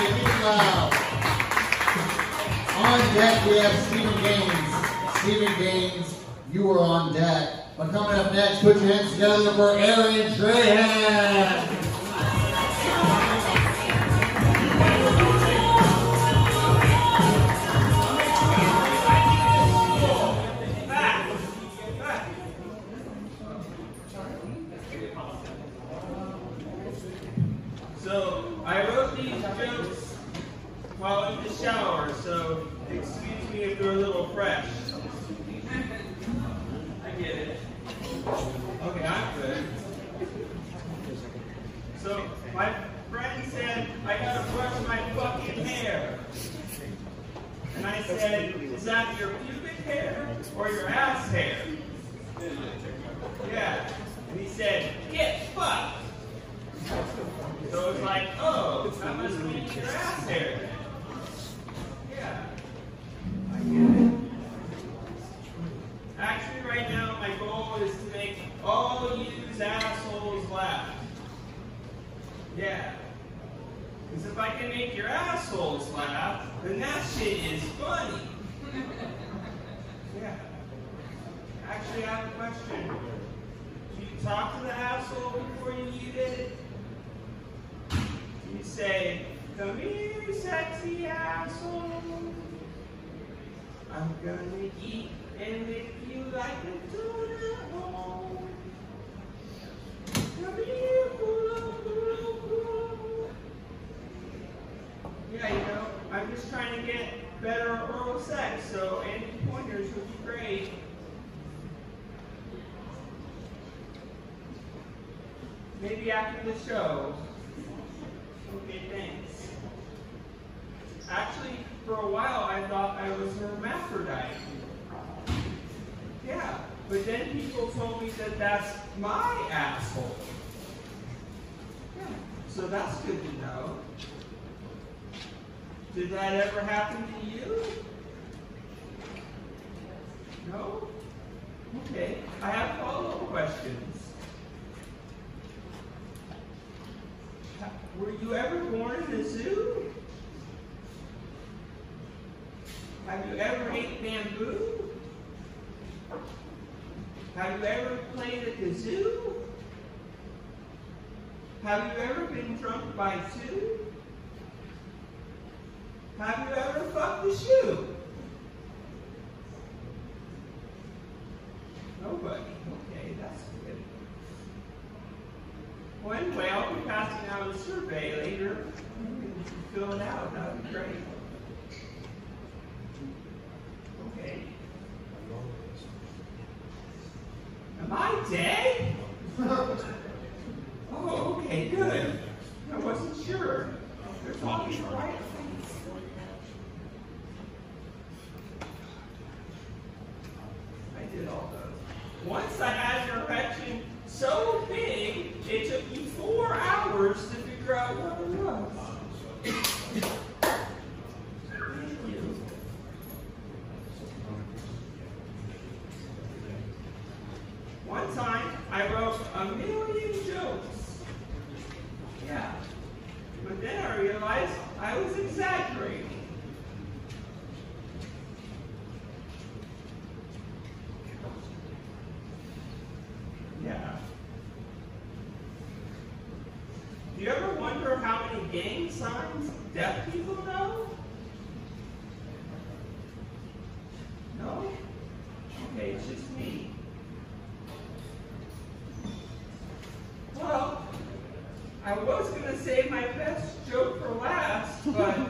On deck, we have Stephen Gaines. Stephen Gaines, you are on deck. But coming up next, put your hands together for Aaron Trahan. Get fucked. So it's like, oh, that must be your ass then. Yeah. Actually, right now, my goal is to make all you assholes laugh. Yeah. Because if I can make your assholes laugh, then that shit is funny. yeah. Actually, I have a question. Talk to the asshole before you eat it? You say, come here, sexy asshole. I'm gonna eat and lick you like a tuna hole. Come here, culo, culo, culo. Yeah, you know, I'm just trying to get better oral sex, so any pointers would be great. Maybe after the show. Okay, thanks. Actually, for a while I thought I was a hermaphrodite. Yeah, but then people told me that that's my asshole. Yeah, so that's good to know. Did that ever happen to you? No? Okay, I have follow-up questions. Were you ever born in a zoo? Have you ever ate bamboo? Have you ever played at the zoo? Have you ever been drunk by two? Have you ever fucked a shoe? Nobody. Okay, that's good. Well, anyway, I'll be passing out a survey later. Fill it out. That would be great. Okay. Am I dead? oh, okay, good. I wasn't sure. They're talking quietly. I did all those. Once I had an erection so big, it took me four hours to figure what it was. Thank you. One time, I wrote a million jokes. Yeah. But then I realized I was exaggerating. Yeah. Do you ever wonder how many gang signs deaf people know? No? Okay, it's just me. Well, I was going to save my best joke for last, but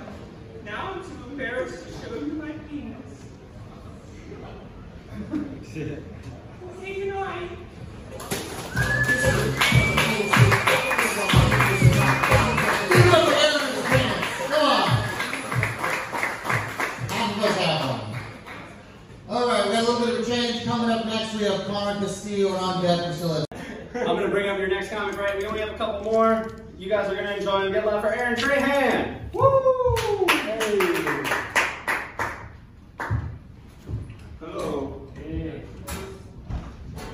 next comic, right? We only have a couple more. You guys are gonna enjoy them. Get loud for Aaron Trahan. Woo! Hey. hello.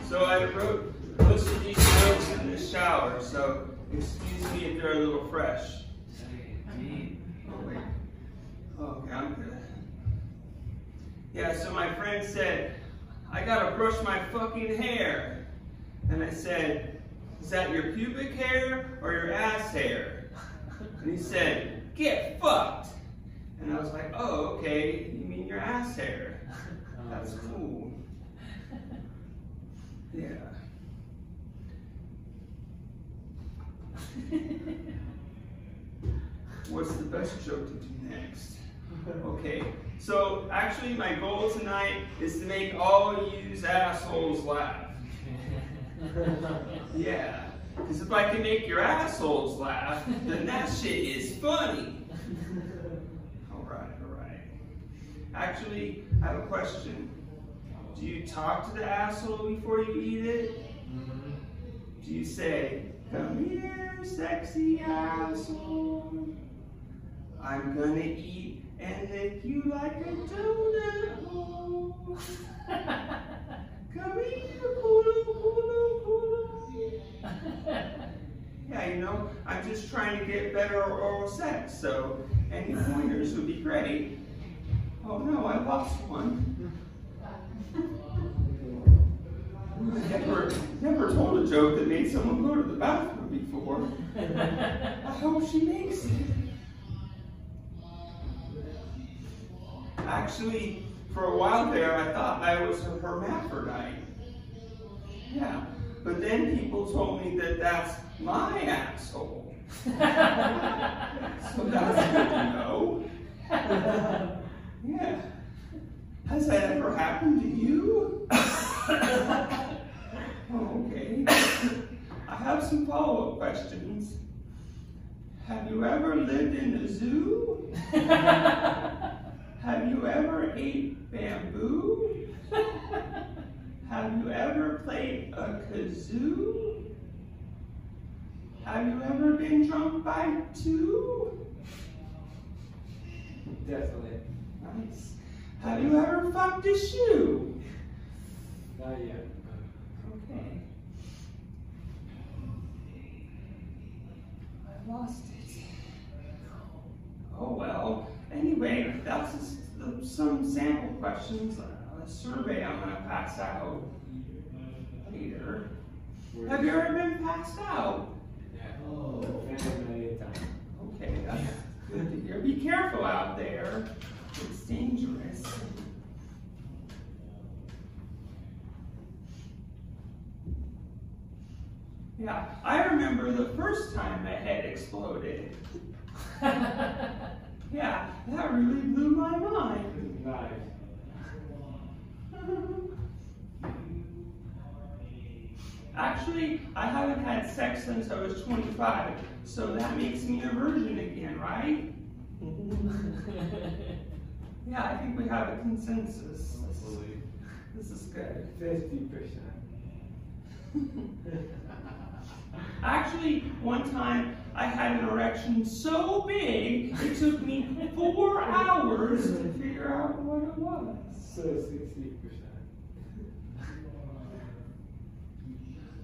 So I wrote most of these notes in the shower, so excuse me if they're a little fresh. Oh, wait. Okay, I'm good. Yeah, so my friend said, I gotta brush my fucking hair. And I said, is that your pubic hair or your ass hair? And he said, get fucked. And I was like, oh, okay, you mean your ass hair. That's cool. Yeah. What's the best joke to do next? Okay, so actually my goal tonight is to make all you assholes laugh. Yeah, because if I can make your assholes laugh, then that shit is funny. Alright, alright. Actually, I have a question. Do you talk to the asshole before you eat it? Mm-hmm. Do you say, come here, sexy asshole? I'm gonna eat and lick you like a donut hole. Come here, poodle. Yeah, you know, I'm just trying to get better oral sex, so any pointers would be great. Oh no, I lost one. Never, never told a joke that made someone go to the bathroom before. I hope she makes it. Actually, for a while there, I thought I was a hermaphrodite. Yeah, but then people told me that that's my asshole. so that's good to know. Yeah. Has that ever happened to you? Oh, okay. I have some follow-up questions. Have you ever lived in a zoo? have you ever ate bamboo? Have you ever played a kazoo? Have you ever been drunk by two? Definitely. Nice. Have you ever fucked a shoe? Not yet. Okay. I lost it. Oh well. Anyway, that's just uh, some sample questions. A survey I'm gonna pass out later. Have you ever been passed out? Yeah. Oh. Many, many times. Okay, that's good to hear. Be careful out there. It's dangerous. Yeah, I remember the first time my head exploded. yeah, that really blew my mind. Nice. Actually, I haven't had sex since I was 25, so that makes me a virgin again, right? Yeah, I think we have a consensus. Hopefully. This is good. Fifty percent. Actually, one time I had an erection so big it took me four hours to figure out what it was. So sixty percent.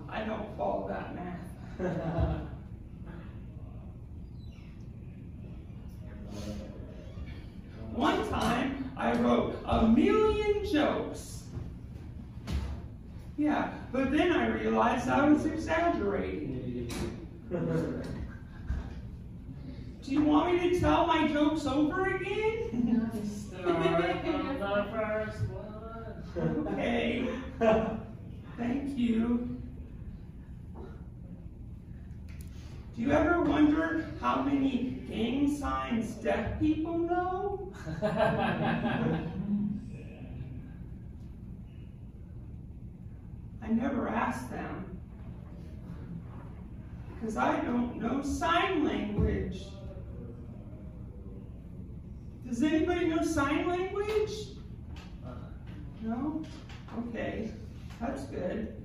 I don't follow that math. One time I wrote a million jokes. Yeah, but then I realized I was exaggerating. Do you want me to tell my jokes over again? Start from the first one. Okay. Thank you. Do you ever wonder how many gang signs deaf people know? I never asked them. Because I don't know sign language. Does anybody know sign language? No? Okay, that's good.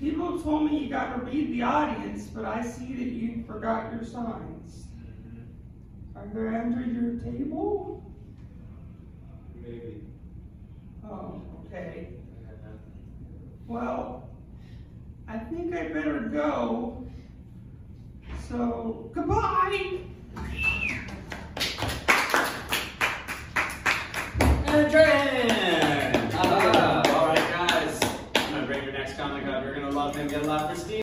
People told me you got to read the audience, but I see that you forgot your signs. Are they under your table? Maybe. Oh, okay well, I think I better go. So, goodbye. And Adrian! Uh, all right, guys. I'm going to bring your next comic up. You're going to love him. Get a lot for Steve.